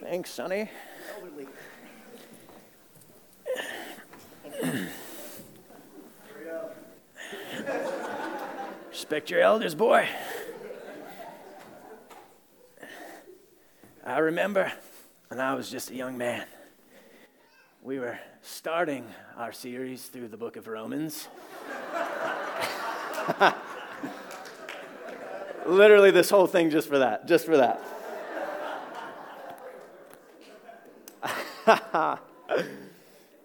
Thanks, Sonny. Respect your elders, boy. I remember when I was just a young man. We were starting our series through the book of Romans. Literally, this whole thing just for that, just for that.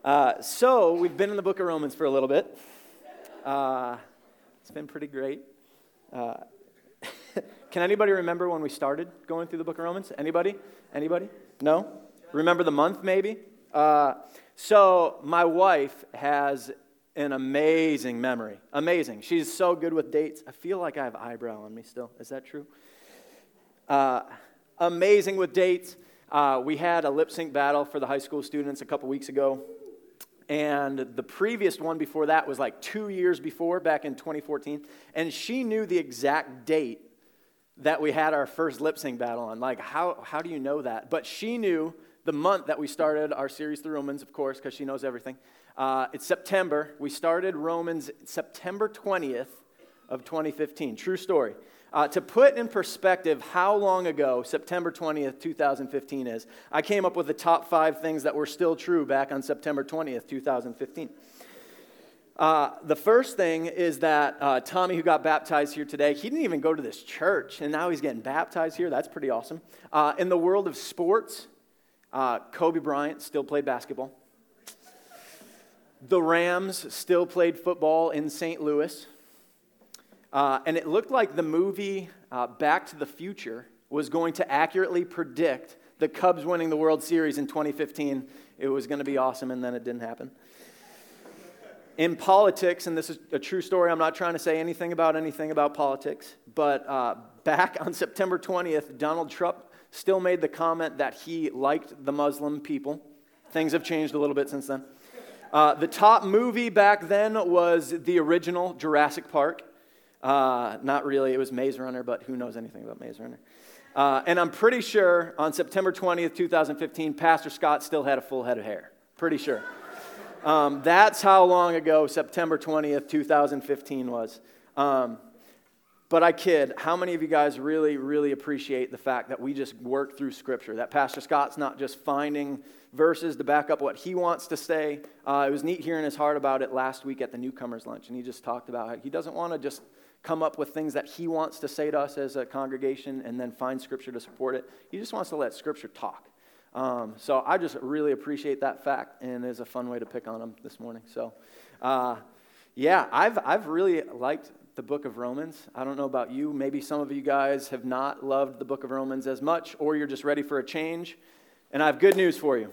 uh, so, we've been in the book of Romans for a little bit. Uh, it's been pretty great. Uh, can anybody remember when we started going through the book of Romans? Anybody? Anybody? No? Remember the month, maybe? Uh, so, my wife has an amazing memory. Amazing. She's so good with dates. I feel like I have eyebrow on me still. Is that true? Uh, amazing with dates. Uh, we had a lip sync battle for the high school students a couple weeks ago. And the previous one before that was like two years before, back in 2014. And she knew the exact date that we had our first lip sync battle on. Like, how, how do you know that? But she knew the month that we started our series through Romans, of course, because she knows everything. Uh, it's September. We started Romans September 20th of 2015. True story. Uh, to put in perspective how long ago September 20th, 2015 is, I came up with the top five things that were still true back on September 20th, 2015. Uh, the first thing is that uh, Tommy, who got baptized here today, he didn't even go to this church, and now he's getting baptized here. That's pretty awesome. Uh, in the world of sports, uh, Kobe Bryant still played basketball. The Rams still played football in St. Louis. Uh, and it looked like the movie uh, Back to the Future was going to accurately predict the Cubs winning the World Series in 2015. It was going to be awesome, and then it didn't happen. In politics, and this is a true story, I'm not trying to say anything about anything about politics, but uh, back on September 20th, Donald Trump still made the comment that he liked the Muslim people. Things have changed a little bit since then. Uh, the top movie back then was the original Jurassic Park. Uh, not really, it was Maze Runner, but who knows anything about Maze Runner? Uh, and I'm pretty sure on September 20th, 2015, Pastor Scott still had a full head of hair. Pretty sure. Um, that's how long ago September 20th, 2015 was. Um, but I kid, how many of you guys really, really appreciate the fact that we just work through Scripture? That Pastor Scott's not just finding verses to back up what he wants to say. Uh, it was neat hearing his heart about it last week at the newcomers lunch, and he just talked about how he doesn't want to just come up with things that he wants to say to us as a congregation and then find scripture to support it. He just wants to let scripture talk. Um, so I just really appreciate that fact, and it's a fun way to pick on him this morning. So, uh, yeah, I've, I've really liked the book of Romans. I don't know about you. Maybe some of you guys have not loved the book of Romans as much, or you're just ready for a change. And I have good news for you.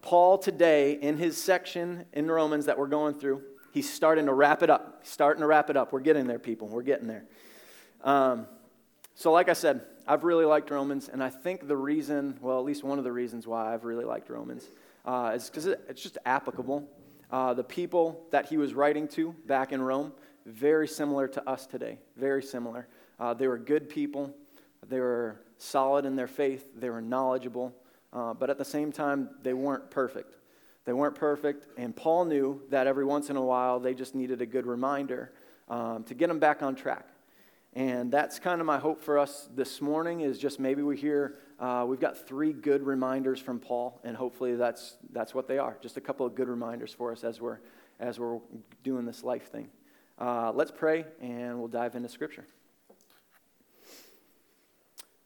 Paul, today, in his section in Romans that we're going through, he's starting to wrap it up. He's starting to wrap it up. We're getting there, people. We're getting there. Um, so, like I said, I've really liked Romans, and I think the reason, well, at least one of the reasons why I've really liked Romans, uh, is because it's just applicable. Uh, the people that he was writing to back in Rome, very similar to us today. Very similar. Uh, they were good people. They were solid in their faith. They were knowledgeable. Uh, but at the same time, they weren't perfect. They weren't perfect, and Paul knew that every once in a while they just needed a good reminder um, to get them back on track. And that's kind of my hope for us this morning is just maybe we hear uh, we've got three good reminders from Paul, and hopefully that's, that's what they are. Just a couple of good reminders for us as we're, as we're doing this life thing. Uh, let's pray, and we'll dive into Scripture.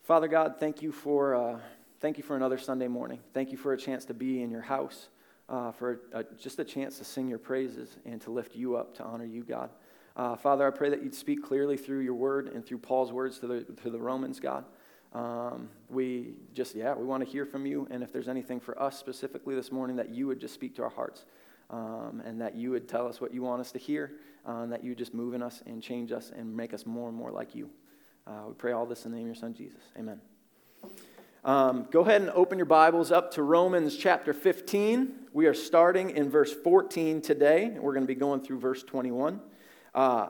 Father God, thank you for, uh, thank you for another Sunday morning. Thank you for a chance to be in your house uh, for a, just a chance to sing your praises and to lift you up, to honor you, God. Uh, Father, I pray that you'd speak clearly through your word and through Paul's words to the, to the Romans, God. Um, we just, yeah, we want to hear from you. And if there's anything for us specifically this morning, that you would just speak to our hearts um, and that you would tell us what you want us to hear, uh, and that you just move in us and change us and make us more and more like you. Uh, we pray all this in the name of your son, Jesus. Amen. Um, go ahead and open your Bibles up to Romans chapter 15. We are starting in verse 14 today. and We're going to be going through verse 21. Uh,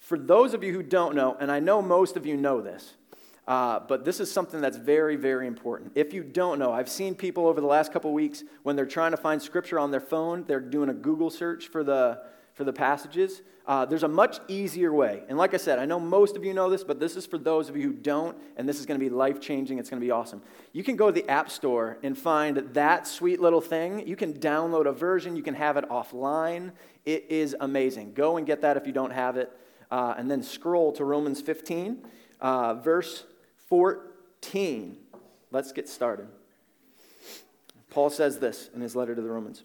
for those of you who don't know, and I know most of you know this, Uh, but this is something that's very, very important. If you don't know, I've seen people over the last couple weeks when they're trying to find scripture on their phone, they're doing a Google search for the, for the passages. Uh, there's a much easier way. And like I said, I know most of you know this, but this is for those of you who don't, and this is going to be life changing. It's going to be awesome. You can go to the App Store and find that sweet little thing. You can download a version, you can have it offline. It is amazing. Go and get that if you don't have it. Uh, and then scroll to Romans 15, uh, verse 14. Let's get started. Paul says this in his letter to the Romans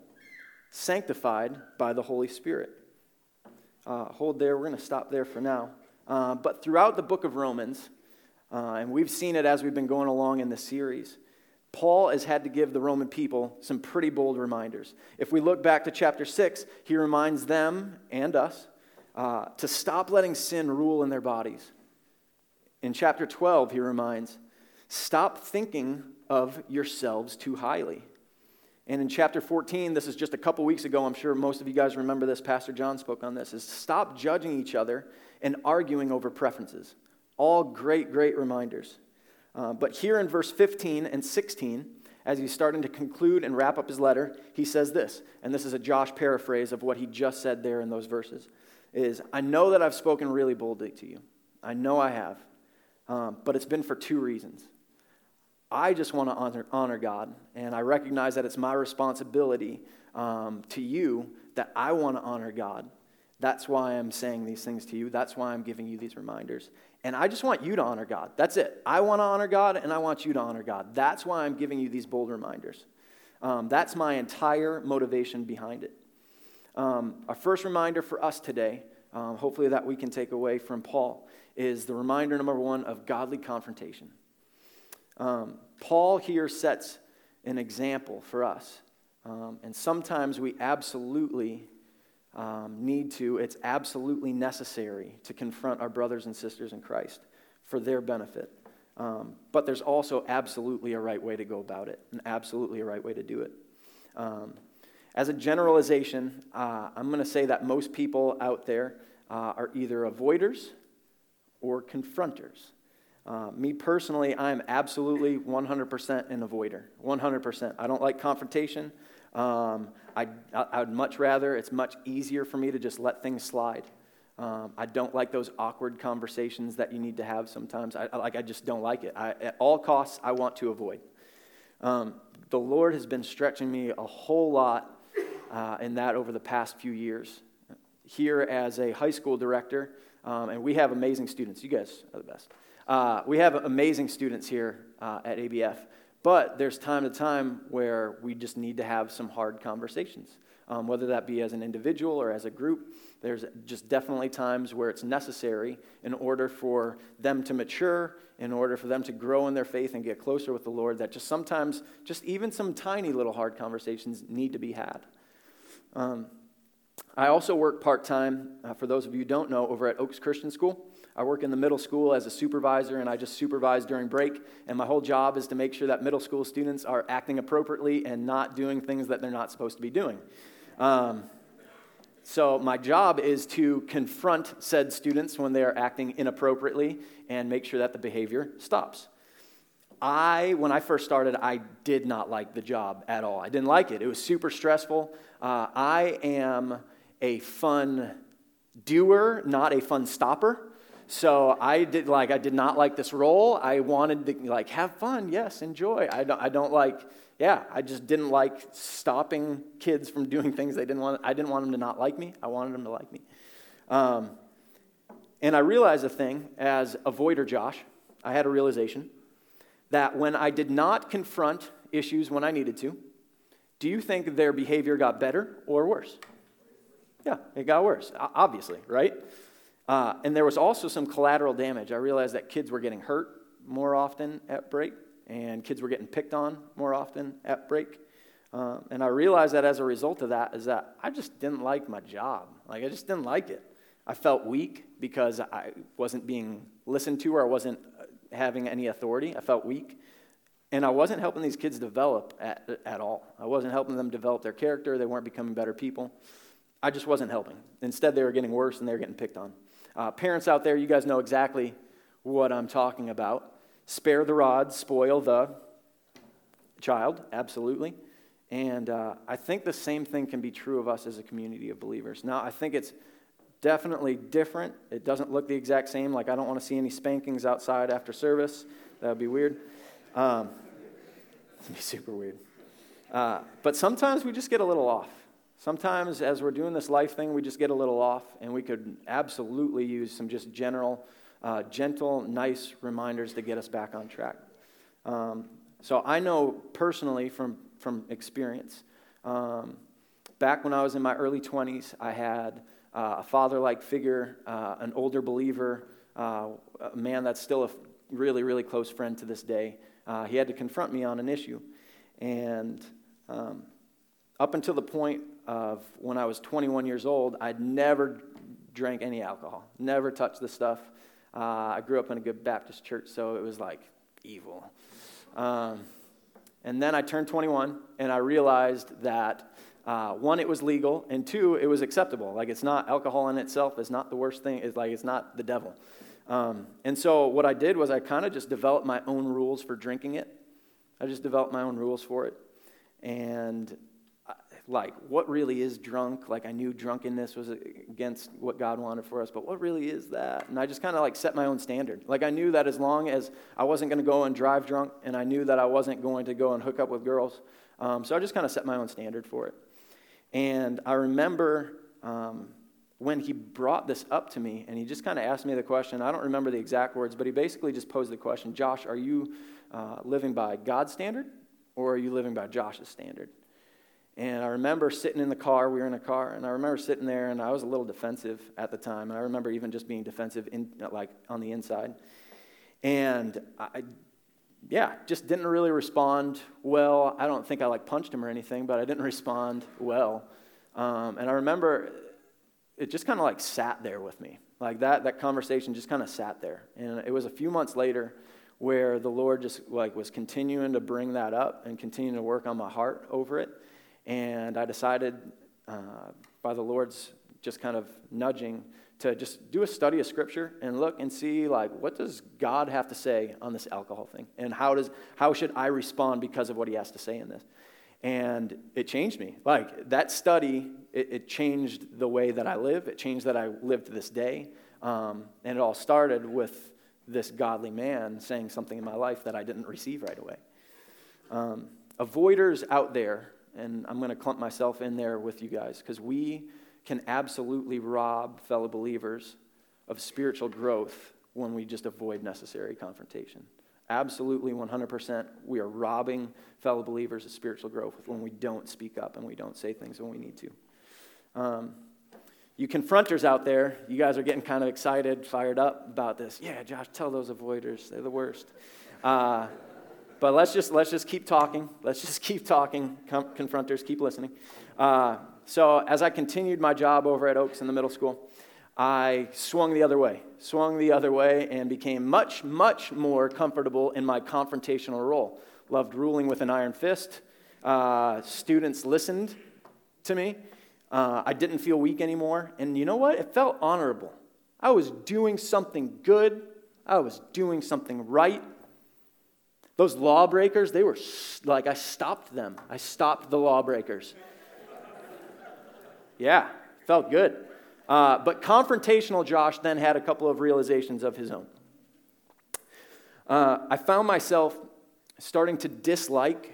sanctified by the Holy Spirit. Uh, hold there, we're going to stop there for now. Uh, but throughout the book of Romans, uh, and we've seen it as we've been going along in the series, Paul has had to give the Roman people some pretty bold reminders. If we look back to chapter 6, he reminds them and us uh, to stop letting sin rule in their bodies. In chapter 12, he reminds, stop thinking of yourselves too highly. And in chapter 14, this is just a couple weeks ago, I'm sure most of you guys remember this, Pastor John spoke on this, is stop judging each other and arguing over preferences. All great, great reminders. Uh, but here in verse 15 and 16, as he's starting to conclude and wrap up his letter, he says this, and this is a Josh paraphrase of what he just said there in those verses is I know that I've spoken really boldly to you. I know I have. Um, but it's been for two reasons. I just want to honor, honor God, and I recognize that it's my responsibility um, to you that I want to honor God. That's why I'm saying these things to you. That's why I'm giving you these reminders. And I just want you to honor God. That's it. I want to honor God, and I want you to honor God. That's why I'm giving you these bold reminders. Um, that's my entire motivation behind it. Um, our first reminder for us today, um, hopefully that we can take away from Paul, is the reminder number one of godly confrontation. Um, Paul here sets an example for us. Um, and sometimes we absolutely um, need to, it's absolutely necessary to confront our brothers and sisters in Christ for their benefit. Um, but there's also absolutely a right way to go about it, and absolutely a right way to do it. Um, as a generalization, uh, I'm going to say that most people out there uh, are either avoiders or confronters. Uh, me personally, I'm absolutely 100% an avoider. 100%. I don't like confrontation. Um, I, I, would much rather, it's much easier for me to just let things slide. Um, I don't like those awkward conversations that you need to have sometimes. I, I like, I just don't like it. I, at all costs, I want to avoid. Um, the Lord has been stretching me a whole lot uh, in that over the past few years. Here as a high school director, um, and we have amazing students. You guys are the best. Uh, we have amazing students here uh, at ABF, but there's time to time where we just need to have some hard conversations, um, whether that be as an individual or as a group. There's just definitely times where it's necessary in order for them to mature, in order for them to grow in their faith and get closer with the Lord, that just sometimes, just even some tiny little hard conversations need to be had. Um, I also work part time, uh, for those of you who don't know, over at Oaks Christian School. I work in the middle school as a supervisor, and I just supervise during break. And my whole job is to make sure that middle school students are acting appropriately and not doing things that they're not supposed to be doing. Um, so, my job is to confront said students when they are acting inappropriately and make sure that the behavior stops. I, when I first started, I did not like the job at all. I didn't like it. It was super stressful. Uh, I am a fun doer, not a fun stopper. So I did like I did not like this role. I wanted to like have fun, yes, enjoy. I don't I don't like yeah, I just didn't like stopping kids from doing things they didn't want. I didn't want them to not like me. I wanted them to like me. Um, and I realized a thing as avoider Josh. I had a realization that when I did not confront issues when I needed to, do you think their behavior got better or worse? Yeah, it got worse, obviously, right? Uh, and there was also some collateral damage. I realized that kids were getting hurt more often at break, and kids were getting picked on more often at break. Uh, and I realized that as a result of that is that I just didn't like my job. Like I just didn't like it. I felt weak because I wasn't being listened to or I wasn't uh, having any authority. I felt weak. And I wasn't helping these kids develop at, at all. I wasn't helping them develop their character. They weren't becoming better people. I just wasn't helping. Instead, they were getting worse and they were getting picked on. Uh, parents out there, you guys know exactly what I'm talking about. Spare the rod, spoil the child, absolutely. And uh, I think the same thing can be true of us as a community of believers. Now, I think it's definitely different. It doesn't look the exact same. Like, I don't want to see any spankings outside after service. That would be weird. Um, that'd be super weird. Uh, but sometimes we just get a little off. Sometimes, as we're doing this life thing, we just get a little off, and we could absolutely use some just general, uh, gentle, nice reminders to get us back on track. Um, so I know personally from, from experience, um, back when I was in my early 20s, I had uh, a father like figure, uh, an older believer, uh, a man that's still a really, really close friend to this day. Uh, he had to confront me on an issue. And um, up until the point of when I was 21 years old, I'd never drank any alcohol, never touched the stuff. Uh, I grew up in a good Baptist church, so it was like evil. Um, and then I turned 21, and I realized that uh, one, it was legal, and two, it was acceptable. Like it's not alcohol in itself is not the worst thing. It's like it's not the devil. Um, and so what I did was I kind of just developed my own rules for drinking it. I just developed my own rules for it, and like what really is drunk? Like i knew drunkenness was against what god wanted for us but what really is that? And i just kind of like set my own standard. Like i knew that as long as i wasn't going to go and drive drunk and i knew that i wasn't going to go and hook up with girls um, so i just kind of set my own standard for it. And i remember um, when he brought this up to me and he just kind of asked me the question i don't remember the exact words but he basically just posed the question josh are you uh, living by god's standard or are you living by josh's standard and I remember sitting in the car, we were in a car, and I remember sitting there, and I was a little defensive at the time. And I remember even just being defensive, in, like on the inside. And I, yeah, just didn't really respond well. I don't think I like punched him or anything, but I didn't respond well. Um, and I remember it just kind of like sat there with me. Like that, that conversation just kind of sat there. And it was a few months later where the Lord just like was continuing to bring that up and continuing to work on my heart over it. And I decided, uh, by the Lord's just kind of nudging, to just do a study of Scripture and look and see, like, what does God have to say on this alcohol thing? And how, does, how should I respond because of what he has to say in this? And it changed me. Like, that study, it, it changed the way that I live. It changed that I live to this day. Um, and it all started with this godly man saying something in my life that I didn't receive right away. Um, avoiders out there and I'm going to clump myself in there with you guys because we can absolutely rob fellow believers of spiritual growth when we just avoid necessary confrontation. Absolutely, 100%, we are robbing fellow believers of spiritual growth when we don't speak up and we don't say things when we need to. Um, you confronters out there, you guys are getting kind of excited, fired up about this. Yeah, Josh, tell those avoiders, they're the worst. Uh, but let's just, let's just keep talking. Let's just keep talking. Com- confronters, keep listening. Uh, so, as I continued my job over at Oaks in the middle school, I swung the other way, swung the other way, and became much, much more comfortable in my confrontational role. Loved ruling with an iron fist. Uh, students listened to me. Uh, I didn't feel weak anymore. And you know what? It felt honorable. I was doing something good, I was doing something right. Those lawbreakers, they were like, I stopped them. I stopped the lawbreakers. Yeah, felt good. Uh, but confrontational Josh then had a couple of realizations of his own. Uh, I found myself starting to dislike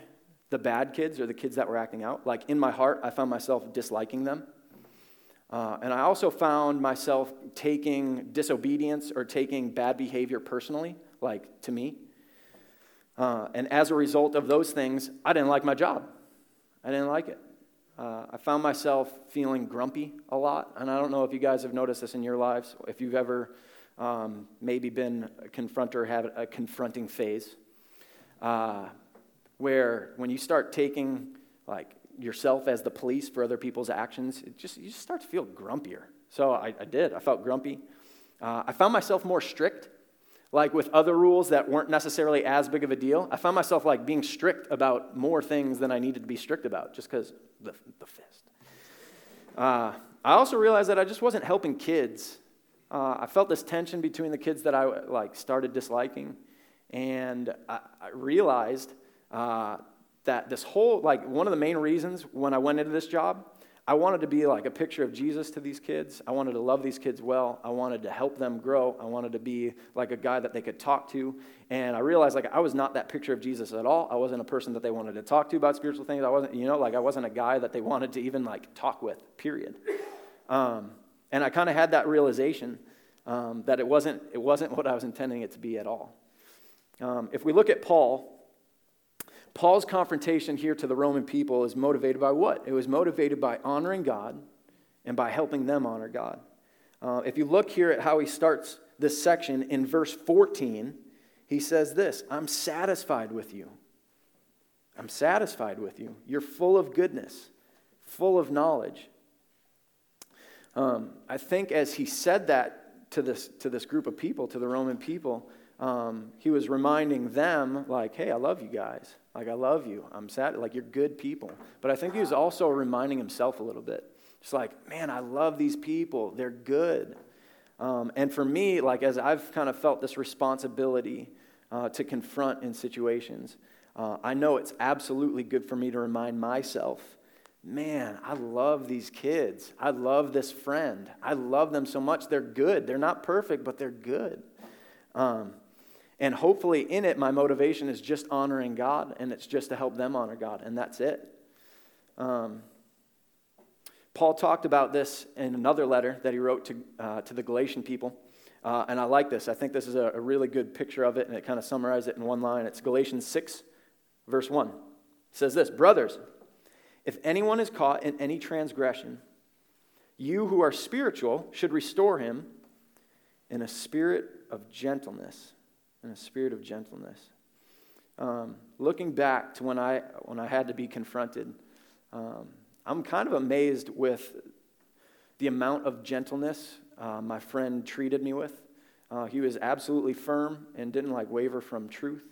the bad kids or the kids that were acting out. Like in my heart, I found myself disliking them. Uh, and I also found myself taking disobedience or taking bad behavior personally, like to me. Uh, and as a result of those things, I didn't like my job. I didn't like it. uh, I found myself feeling grumpy a lot. And I don't know if you guys have noticed this in your lives, if you've ever um, maybe been a confronter had a confronting phase, uh, where when you start taking like yourself as the police for other people's actions, it just, you just start to feel grumpier. So I, I did. I felt grumpy. Uh, I found myself more strict, like with other rules that weren't necessarily as big of a deal. I found myself like being strict about more things than I needed to be strict about just because the, the fist. Uh, I also realized that I just wasn't helping kids. Uh, I felt this tension between the kids that I like started disliking, and I, I realized uh, that this whole like one of the main reasons when I went into this job I wanted to be like a picture of Jesus to these kids. I wanted to love these kids well. I wanted to help them grow. I wanted to be like a guy that they could talk to. And I realized like I was not that picture of Jesus at all. I wasn't a person that they wanted to talk to about spiritual things. I wasn't, you know, like I wasn't a guy that they wanted to even like talk with, period. Um, and I kind of had that realization um, that it wasn't, it wasn't what I was intending it to be at all. Um, if we look at Paul, Paul's confrontation here to the Roman people is motivated by what? It was motivated by honoring God and by helping them honor God. Uh, if you look here at how he starts this section in verse 14, he says this I'm satisfied with you. I'm satisfied with you. You're full of goodness, full of knowledge. Um, I think as he said that to this, to this group of people, to the Roman people, um, he was reminding them, like, hey, I love you guys. Like, I love you. I'm sad. Like, you're good people. But I think he was also reminding himself a little bit. Just like, man, I love these people. They're good. Um, and for me, like, as I've kind of felt this responsibility uh, to confront in situations, uh, I know it's absolutely good for me to remind myself man, I love these kids. I love this friend. I love them so much. They're good. They're not perfect, but they're good. Um, and hopefully, in it, my motivation is just honoring God, and it's just to help them honor God, and that's it. Um, Paul talked about this in another letter that he wrote to, uh, to the Galatian people. Uh, and I like this. I think this is a, a really good picture of it, and it kind of summarizes it in one line. It's Galatians 6, verse 1. It says this Brothers, if anyone is caught in any transgression, you who are spiritual should restore him in a spirit of gentleness and a spirit of gentleness. Um, looking back to when I, when I had to be confronted, um, I'm kind of amazed with the amount of gentleness uh, my friend treated me with. Uh, he was absolutely firm and didn't like waver from truth,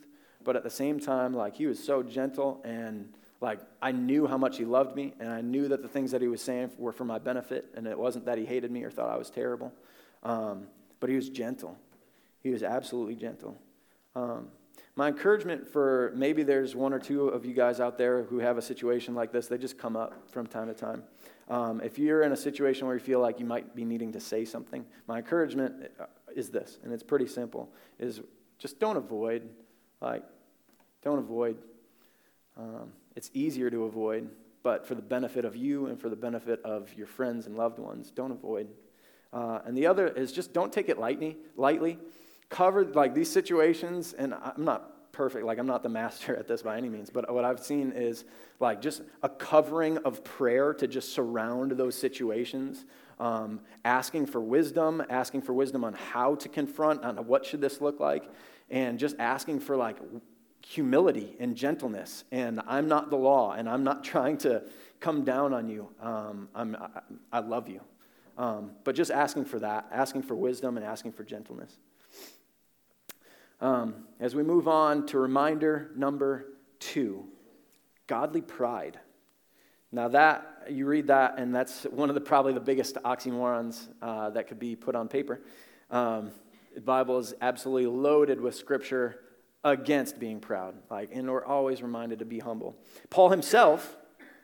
but at the same time, like he was so gentle and like I knew how much he loved me, and I knew that the things that he was saying were for my benefit, and it wasn't that he hated me or thought I was terrible. Um, but he was gentle. He was absolutely gentle. Um, my encouragement for maybe there's one or two of you guys out there who have a situation like this, they just come up from time to time. Um, if you're in a situation where you feel like you might be needing to say something, my encouragement uh, is this, and it's pretty simple, is just don't avoid. Like, don't avoid. Um, it's easier to avoid, but for the benefit of you and for the benefit of your friends and loved ones, don't avoid. Uh, and the other is just don't take it lightly. lightly covered like these situations, and I'm not perfect, like I'm not the master at this by any means, but what I've seen is like just a covering of prayer to just surround those situations, um, asking for wisdom, asking for wisdom on how to confront, on what should this look like, and just asking for like humility and gentleness. And I'm not the law, and I'm not trying to come down on you. Um, I'm, I, I, love you. Um, but just asking for that, asking for wisdom and asking for gentleness. Um, as we move on to reminder number two godly pride. Now, that, you read that, and that's one of the probably the biggest oxymorons uh, that could be put on paper. Um, the Bible is absolutely loaded with scripture against being proud. Like, and we're always reminded to be humble. Paul himself,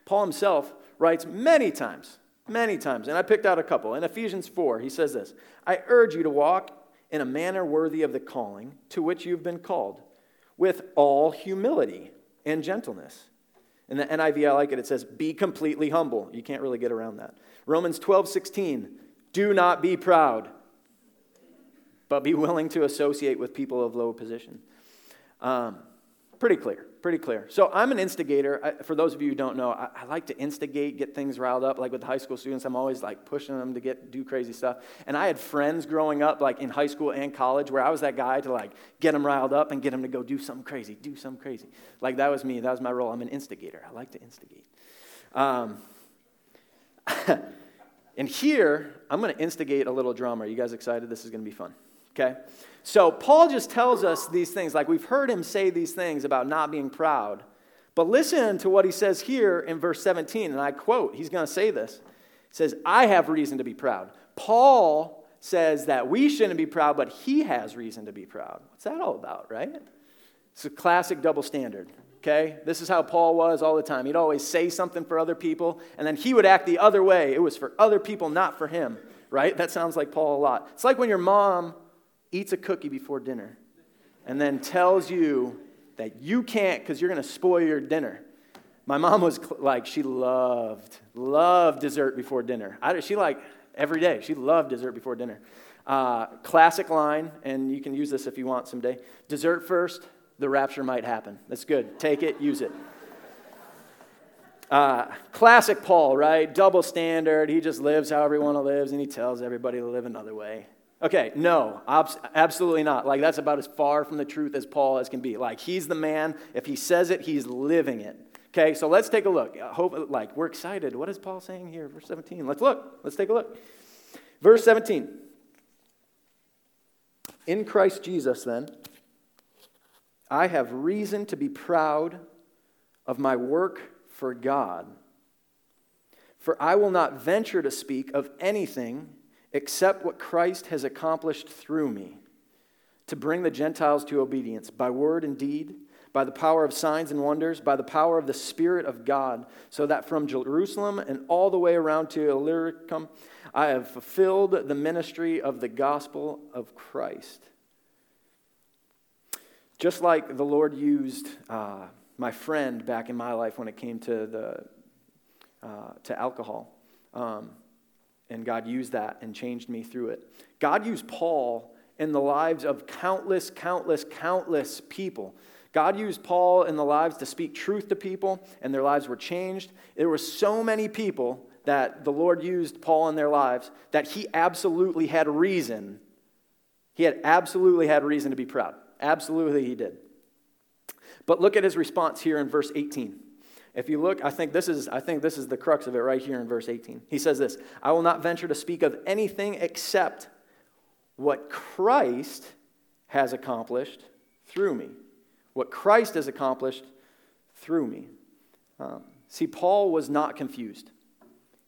Paul himself writes many times, many times, and I picked out a couple. In Ephesians 4, he says this I urge you to walk in a manner worthy of the calling to which you've been called, with all humility and gentleness. In the NIV, I like it. It says, Be completely humble. You can't really get around that. Romans 12, 16, do not be proud, but be willing to associate with people of low position. Um, pretty clear, pretty clear. So I'm an instigator. I, for those of you who don't know, I, I, like to instigate, get things riled up. Like with high school students, I'm always like pushing them to get do crazy stuff. And I had friends growing up, like in high school and college, where I was that guy to like get them riled up and get them to go do something crazy, do something crazy. Like that was me. That was my role. I'm an instigator. I like to instigate. Um, and here, I'm going to instigate a little drama. Are you guys excited? This is going to be fun. Okay? So Paul just tells us these things. Like we've heard him say these things about not being proud. But listen to what he says here in verse 17, and I quote, he's going to say this. He says, I have reason to be proud. Paul says that we shouldn't be proud, but he has reason to be proud. What's that all about, right? It's a classic double standard, okay? This is how Paul was all the time. He'd always say something for other people, and then he would act the other way. It was for other people, not for him, right? That sounds like Paul a lot. It's like when your mom eats a cookie before dinner, and then tells you that you can't because you're going to spoil your dinner. My mom was like, she loved, loved dessert before dinner. I, she like every day. She loved dessert before dinner. Uh, classic line, and you can use this if you want someday. Dessert first, the rapture might happen. That's good. Take it, use it. Uh, classic Paul, right? Double standard. He just lives how everyone lives, and he tells everybody to live another way. Okay, no, absolutely not. Like, that's about as far from the truth as Paul as can be. Like, he's the man. If he says it, he's living it. Okay, so let's take a look. Hope, like, we're excited. What is Paul saying here? Verse 17. Let's look. Let's take a look. Verse 17. In Christ Jesus, then, I have reason to be proud of my work for God. For I will not venture to speak of anything Accept what Christ has accomplished through me to bring the Gentiles to obedience by word and deed, by the power of signs and wonders, by the power of the Spirit of God, so that from Jerusalem and all the way around to Illyricum, I have fulfilled the ministry of the gospel of Christ. Just like the Lord used uh, my friend back in my life when it came to, the, uh, to alcohol. Um, and God used that and changed me through it. God used Paul in the lives of countless, countless, countless people. God used Paul in the lives to speak truth to people, and their lives were changed. There were so many people that the Lord used Paul in their lives that he absolutely had reason. He had absolutely had reason to be proud. Absolutely, he did. But look at his response here in verse 18. If you look, I think this is I think this is the crux of it right here in verse 18. He says this, I will not venture to speak of anything except what Christ has accomplished through me. What Christ has accomplished through me. Um, see, Paul was not confused.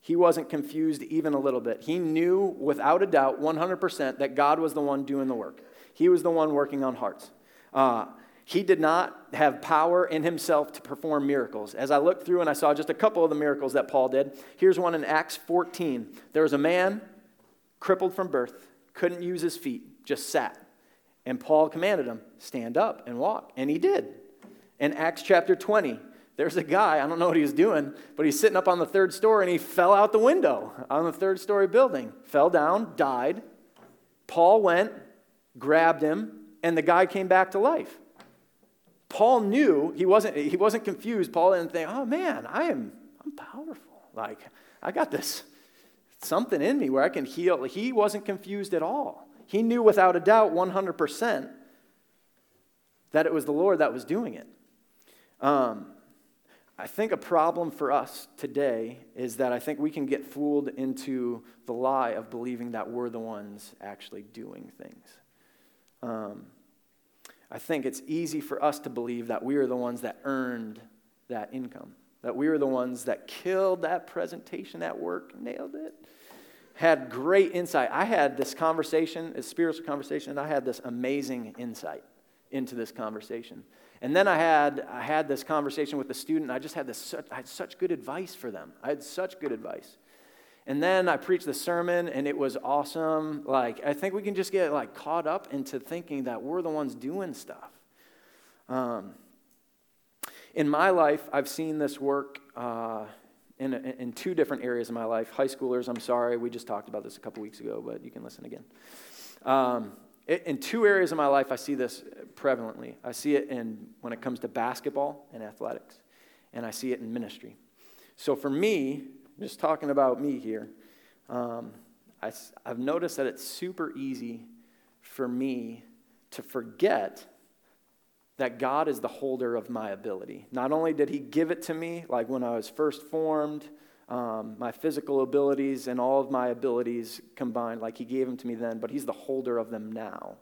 He wasn't confused even a little bit. He knew without a doubt, 100%, that God was the one doing the work. He was the one working on hearts. Uh, he did not have power in himself to perform miracles. As I looked through and I saw just a couple of the miracles that Paul did, here's one in Acts 14. There was a man crippled from birth, couldn't use his feet, just sat. And Paul commanded him, stand up and walk. And he did. In Acts chapter 20, there's a guy, I don't know what he was doing, but he's sitting up on the third story and he fell out the window on the third story building, fell down, died. Paul went, grabbed him, and the guy came back to life. Paul knew he wasn't, he wasn't confused. Paul didn't think, oh man, I am I'm powerful. Like, I got this something in me where I can heal. He wasn't confused at all. He knew without a doubt, 100%, that it was the Lord that was doing it. Um, I think a problem for us today is that I think we can get fooled into the lie of believing that we're the ones actually doing things. Um, I think it's easy for us to believe that we are the ones that earned that income, that we were the ones that killed that presentation at work, nailed it, had great insight. I had this conversation, a spiritual conversation, and I had this amazing insight into this conversation. And then I had, I had this conversation with the student. I just had this, I had such good advice for them. I had such good advice. And then I preached the sermon and it was awesome. Like, I think we can just get like caught up into thinking that we're the ones doing stuff. Um, in my life, I've seen this work uh, in, in two different areas of my life. High schoolers, I'm sorry, we just talked about this a couple weeks ago, but you can listen again. Um, in two areas of my life, I see this prevalently. I see it in when it comes to basketball and athletics, and I see it in ministry. So for me, just talking about me here, um, I, I've noticed that it's super easy for me to forget that God is the holder of my ability. Not only did He give it to me, like when I was first formed, um, my physical abilities and all of my abilities combined, like He gave them to me then, but He's the holder of them now.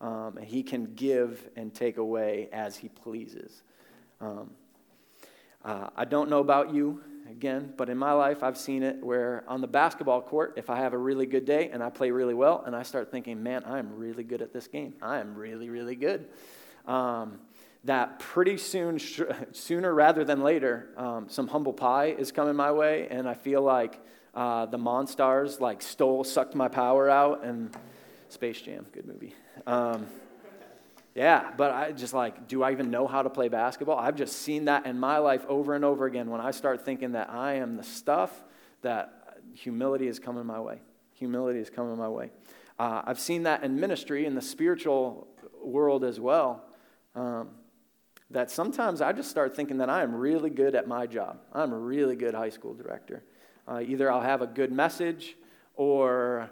Um, and He can give and take away as He pleases. Um, uh, I don't know about you, again, but in my life, I've seen it where on the basketball court, if I have a really good day and I play really well, and I start thinking, man, I'm really good at this game. I am really, really good. Um, that pretty soon, sh- sooner rather than later, um, some humble pie is coming my way, and I feel like uh, the Monstars like stole, sucked my power out, and Space Jam, good movie. Um, yeah, but I just like, do I even know how to play basketball? I've just seen that in my life over and over again. When I start thinking that I am the stuff, that humility is coming my way. Humility is coming my way. Uh, I've seen that in ministry, in the spiritual world as well. Um, that sometimes I just start thinking that I am really good at my job. I'm a really good high school director. Uh, either I'll have a good message or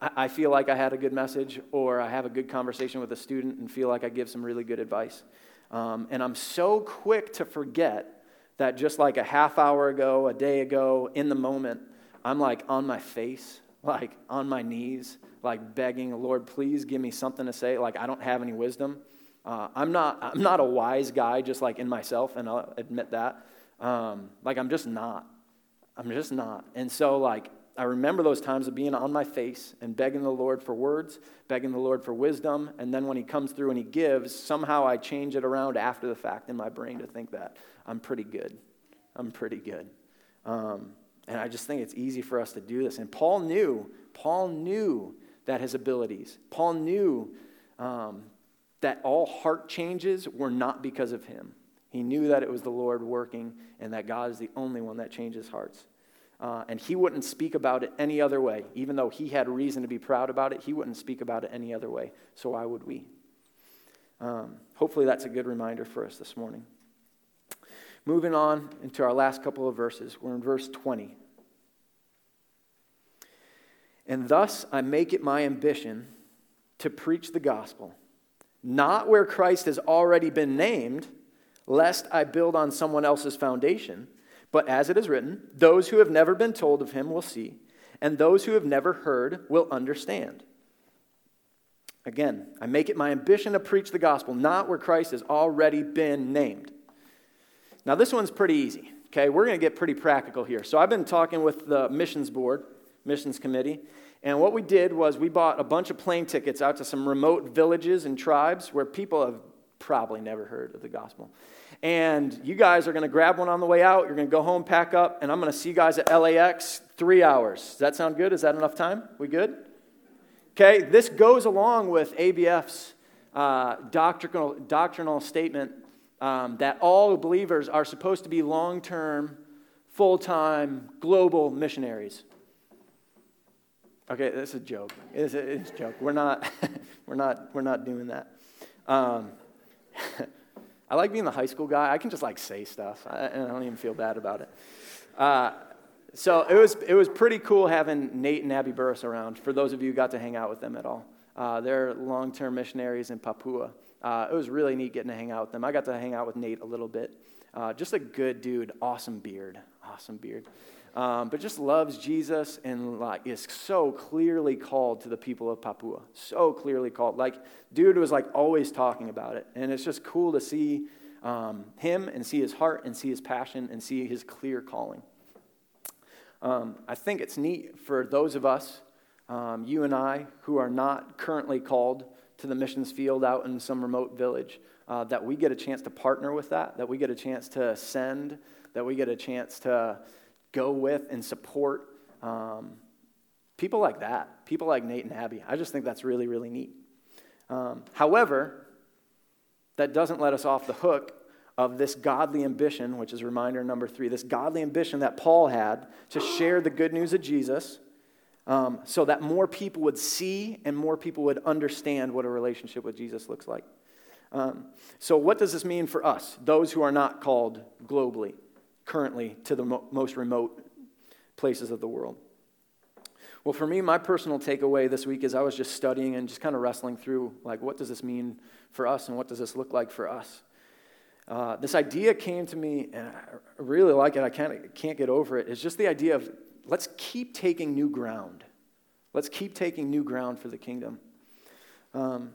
I feel like I had a good message, or I have a good conversation with a student and feel like I give some really good advice. Um, and I'm so quick to forget that just like a half hour ago, a day ago, in the moment, I'm like on my face, like on my knees, like begging, Lord, please give me something to say. Like I don't have any wisdom. Uh, I'm, not, I'm not a wise guy, just like in myself, and I'll admit that. Um, like I'm just not. I'm just not. And so, like, I remember those times of being on my face and begging the Lord for words, begging the Lord for wisdom, and then when He comes through and He gives, somehow I change it around after the fact in my brain to think that I'm pretty good. I'm pretty good. Um, and I just think it's easy for us to do this. And Paul knew, Paul knew that his abilities, Paul knew um, that all heart changes were not because of him. He knew that it was the Lord working and that God is the only one that changes hearts. Uh, and he wouldn't speak about it any other way. Even though he had reason to be proud about it, he wouldn't speak about it any other way. So why would we? Um, hopefully, that's a good reminder for us this morning. Moving on into our last couple of verses, we're in verse 20. And thus I make it my ambition to preach the gospel, not where Christ has already been named, lest I build on someone else's foundation. But as it is written, those who have never been told of him will see, and those who have never heard will understand. Again, I make it my ambition to preach the gospel, not where Christ has already been named. Now, this one's pretty easy, okay? We're going to get pretty practical here. So, I've been talking with the missions board, missions committee, and what we did was we bought a bunch of plane tickets out to some remote villages and tribes where people have probably never heard of the gospel. And you guys are going to grab one on the way out. You're going to go home, pack up, and I'm going to see you guys at LAX three hours. Does that sound good? Is that enough time? We good? Okay, this goes along with ABF's uh, doctrinal, doctrinal statement um, that all believers are supposed to be long term, full time, global missionaries. Okay, that's a joke. It's a, it's a joke. We're not, we're, not, we're not doing that. Um, I like being the high school guy. I can just like say stuff, and I don't even feel bad about it. Uh, so it was, it was pretty cool having Nate and Abby Burris around, for those of you who got to hang out with them at all. Uh, they're long term missionaries in Papua. Uh, it was really neat getting to hang out with them. I got to hang out with Nate a little bit. Uh, just a good dude, awesome beard, awesome beard um, but just loves Jesus and like is so clearly called to the people of Papua. So clearly called. Like, dude was like always talking about it. And it's just cool to see um, him and see his heart and see his passion and see his clear calling. Um, I think it's neat for those of us, um, you and I, who are not currently called to the missions field out in some remote village, uh, that we get a chance to partner with that, that we get a chance to send, that we get a chance to go with and support um, people like that, people like Nate and Abby. I just think that's really, really neat. Um, however, that doesn't let us off the hook of this godly ambition, which is reminder number three this godly ambition that Paul had to share the good news of Jesus um, so that more people would see and more people would understand what a relationship with Jesus looks like. Um, so, what does this mean for us, those who are not called globally, currently, to the mo- most remote places of the world? Well, for me, my personal takeaway this week is I was just studying and just kind of wrestling through, like, what does this mean for us and what does this look like for us? Uh, this idea came to me, and I really like it. I can't, can't get over it. It's just the idea of let's keep taking new ground. Let's keep taking new ground for the kingdom. Um,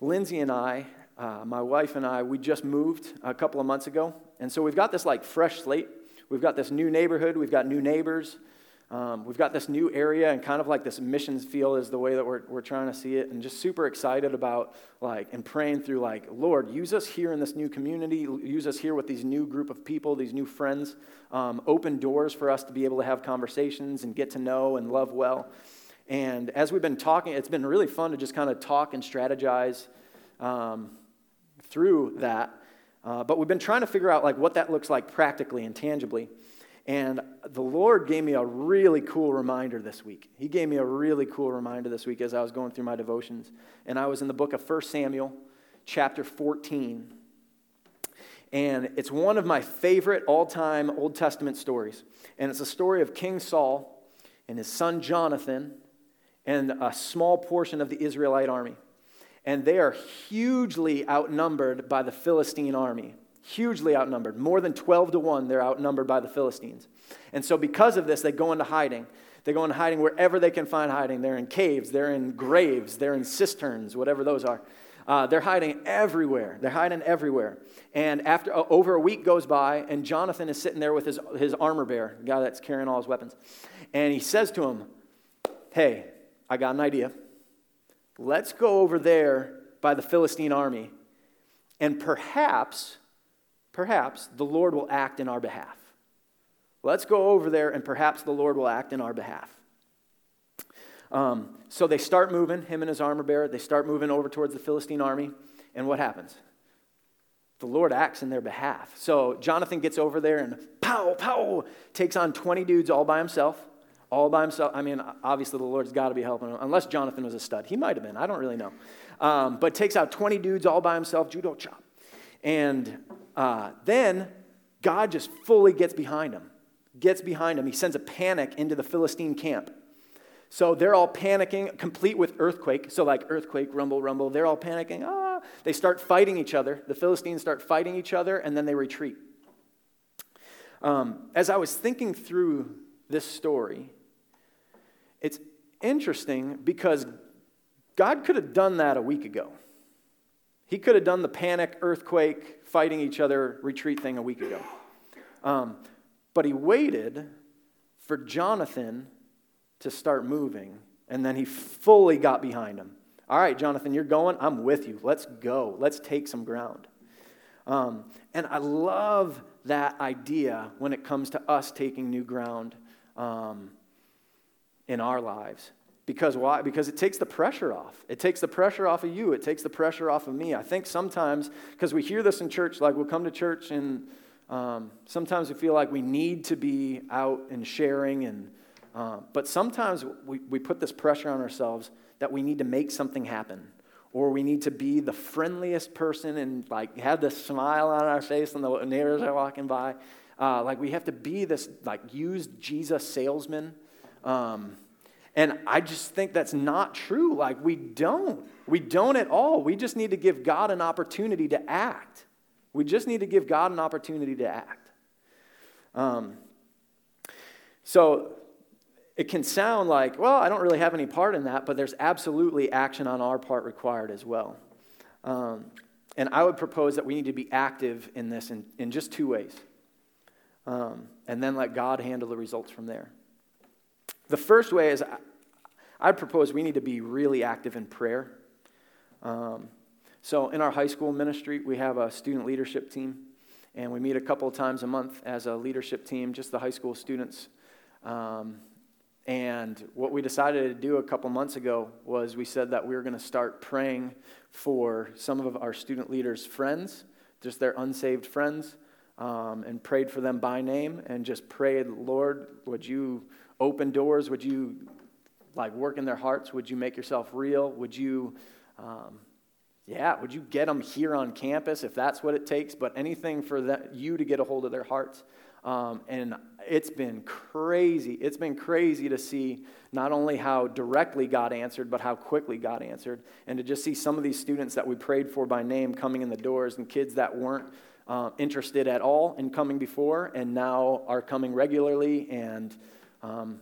Lindsay and I, uh, my wife and I, we just moved a couple of months ago. And so we've got this like fresh slate. We've got this new neighborhood. We've got new neighbors. Um, we've got this new area and kind of like this missions feel is the way that we're, we're trying to see it and just super excited about like and praying through like lord use us here in this new community use us here with these new group of people these new friends um, open doors for us to be able to have conversations and get to know and love well and as we've been talking it's been really fun to just kind of talk and strategize um, through that uh, but we've been trying to figure out like what that looks like practically and tangibly and the Lord gave me a really cool reminder this week. He gave me a really cool reminder this week as I was going through my devotions. And I was in the book of 1 Samuel, chapter 14. And it's one of my favorite all time Old Testament stories. And it's a story of King Saul and his son Jonathan and a small portion of the Israelite army. And they are hugely outnumbered by the Philistine army hugely outnumbered. More than 12 to 1, they're outnumbered by the Philistines. And so, because of this, they go into hiding. They go into hiding wherever they can find hiding. They're in caves, they're in graves, they're in cisterns, whatever those are. Uh, they're hiding everywhere. They're hiding everywhere. And after uh, over a week goes by, and Jonathan is sitting there with his, his armor bearer, the guy that's carrying all his weapons. And he says to him, Hey, I got an idea. Let's go over there by the Philistine army, and perhaps perhaps the Lord will act in our behalf. Let's go over there and perhaps the Lord will act in our behalf. Um, so they start moving, him and his armor bearer, they start moving over towards the Philistine army. And what happens? The Lord acts in their behalf. So Jonathan gets over there and pow, pow, takes on 20 dudes all by himself. All by himself. I mean, obviously the Lord's got to be helping him, unless Jonathan was a stud. He might have been. I don't really know. Um, but takes out 20 dudes all by himself, judo chop. And uh, then God just fully gets behind him, gets behind him. He sends a panic into the Philistine camp. So they're all panicking, complete with earthquake. So, like earthquake, rumble, rumble. They're all panicking. Ah! They start fighting each other. The Philistines start fighting each other, and then they retreat. Um, as I was thinking through this story, it's interesting because God could have done that a week ago. He could have done the panic, earthquake, fighting each other retreat thing a week ago. Um, but he waited for Jonathan to start moving, and then he fully got behind him. All right, Jonathan, you're going. I'm with you. Let's go. Let's take some ground. Um, and I love that idea when it comes to us taking new ground um, in our lives. Because why? Because it takes the pressure off. It takes the pressure off of you. It takes the pressure off of me. I think sometimes, because we hear this in church, like we'll come to church and um, sometimes we feel like we need to be out and sharing, and uh, but sometimes we, we put this pressure on ourselves that we need to make something happen, or we need to be the friendliest person and like have this smile on our face when the neighbors are walking by. Uh, like we have to be this like used Jesus salesman. Um, and I just think that's not true. Like, we don't. We don't at all. We just need to give God an opportunity to act. We just need to give God an opportunity to act. Um, so it can sound like, well, I don't really have any part in that, but there's absolutely action on our part required as well. Um, and I would propose that we need to be active in this in, in just two ways. Um, and then let God handle the results from there. The first way is I'd propose we need to be really active in prayer. Um, so, in our high school ministry, we have a student leadership team, and we meet a couple of times a month as a leadership team, just the high school students. Um, and what we decided to do a couple months ago was we said that we were going to start praying for some of our student leaders' friends, just their unsaved friends, um, and prayed for them by name and just prayed, Lord, would you open doors? Would you like work in their hearts? Would you make yourself real? Would you, um, yeah, would you get them here on campus if that's what it takes? But anything for that, you to get a hold of their hearts. Um, and it's been crazy. It's been crazy to see not only how directly God answered, but how quickly God answered. And to just see some of these students that we prayed for by name coming in the doors and kids that weren't uh, interested at all in coming before and now are coming regularly and um,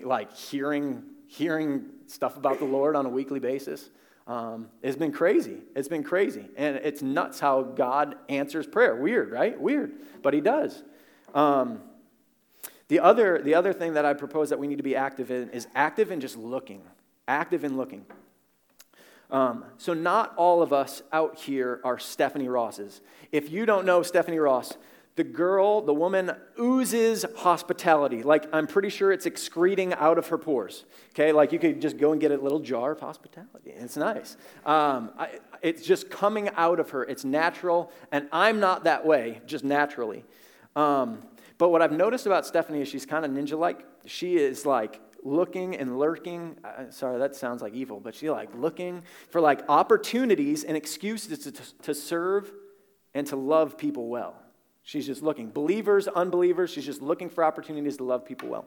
like hearing, hearing stuff about the Lord on a weekly basis. Um, it's been crazy. It's been crazy. And it's nuts how God answers prayer. Weird, right? Weird. But He does. Um, the, other, the other thing that I propose that we need to be active in is active in just looking. Active in looking. Um, so, not all of us out here are Stephanie Rosses. If you don't know Stephanie Ross, the girl, the woman, oozes hospitality. Like, I'm pretty sure it's excreting out of her pores. Okay, like you could just go and get a little jar of hospitality. It's nice. Um, I, it's just coming out of her. It's natural, and I'm not that way, just naturally. Um, but what I've noticed about Stephanie is she's kind of ninja like. She is like looking and lurking. Uh, sorry, that sounds like evil, but she like looking for like opportunities and excuses to, to, to serve and to love people well. She's just looking. Believers, unbelievers, she's just looking for opportunities to love people well.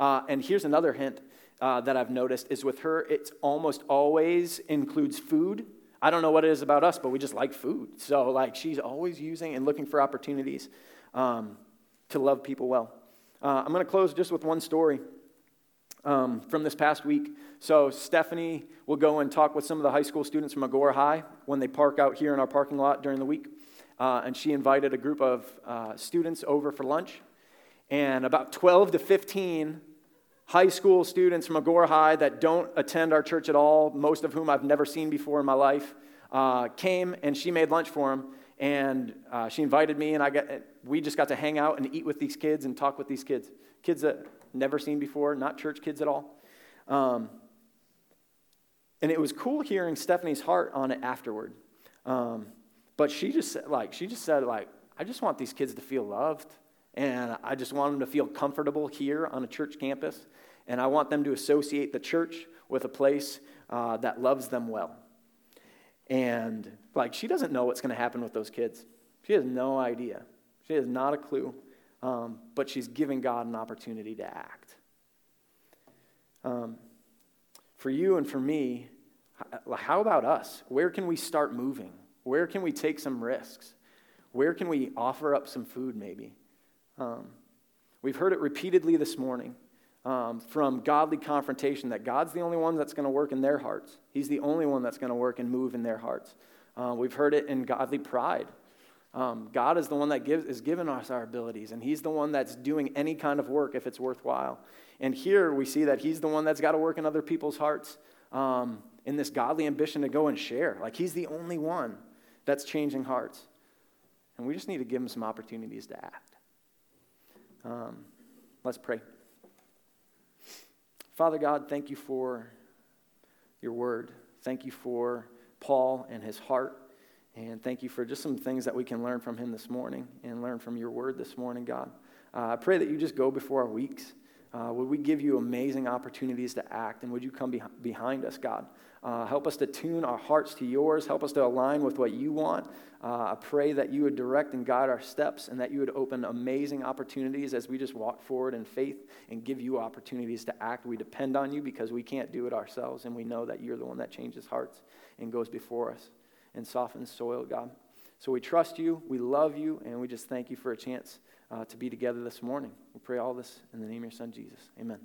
Uh, and here's another hint uh, that I've noticed is with her, it almost always includes food. I don't know what it is about us, but we just like food. So, like, she's always using and looking for opportunities um, to love people well. Uh, I'm going to close just with one story um, from this past week. So, Stephanie will go and talk with some of the high school students from Agoura High when they park out here in our parking lot during the week uh, and she invited a group of uh, students over for lunch. And about 12 to 15 high school students from Agoura High that don't attend our church at all, most of whom I've never seen before in my life, uh, came and she made lunch for them. And uh, she invited me, and I got, we just got to hang out and eat with these kids and talk with these kids. Kids that never seen before, not church kids at all. Um, and it was cool hearing Stephanie's heart on it afterward. Um, but she just said, like, she just said, like, I just want these kids to feel loved. And I just want them to feel comfortable here on a church campus. And I want them to associate the church with a place uh, that loves them well. And, like, she doesn't know what's going to happen with those kids. She has no idea. She has not a clue. Um, but she's giving God an opportunity to act. Um, for you and for me, how about us? Where can we start moving? Where can we take some risks? Where can we offer up some food, maybe? Um, we've heard it repeatedly this morning um, from godly confrontation that God's the only one that's going to work in their hearts. He's the only one that's going to work and move in their hearts. Uh, we've heard it in godly pride. Um, God is the one that gives, is giving us our abilities, and He's the one that's doing any kind of work if it's worthwhile. And here we see that He's the one that's got to work in other people's hearts um, in this godly ambition to go and share. Like He's the only one that's changing hearts. And we just need to give them some opportunities to act. Um, let's pray. Father God, thank you for your word. Thank you for Paul and his heart. And thank you for just some things that we can learn from him this morning and learn from your word this morning, God. Uh, I pray that you just go before our weeks. Uh, would we give you amazing opportunities to act? And would you come be- behind us, God? Uh, help us to tune our hearts to yours. Help us to align with what you want. Uh, I pray that you would direct and guide our steps and that you would open amazing opportunities as we just walk forward in faith and give you opportunities to act. We depend on you because we can't do it ourselves, and we know that you're the one that changes hearts and goes before us and softens soil, God. So we trust you, we love you, and we just thank you for a chance uh, to be together this morning. We pray all this in the name of your son, Jesus. Amen.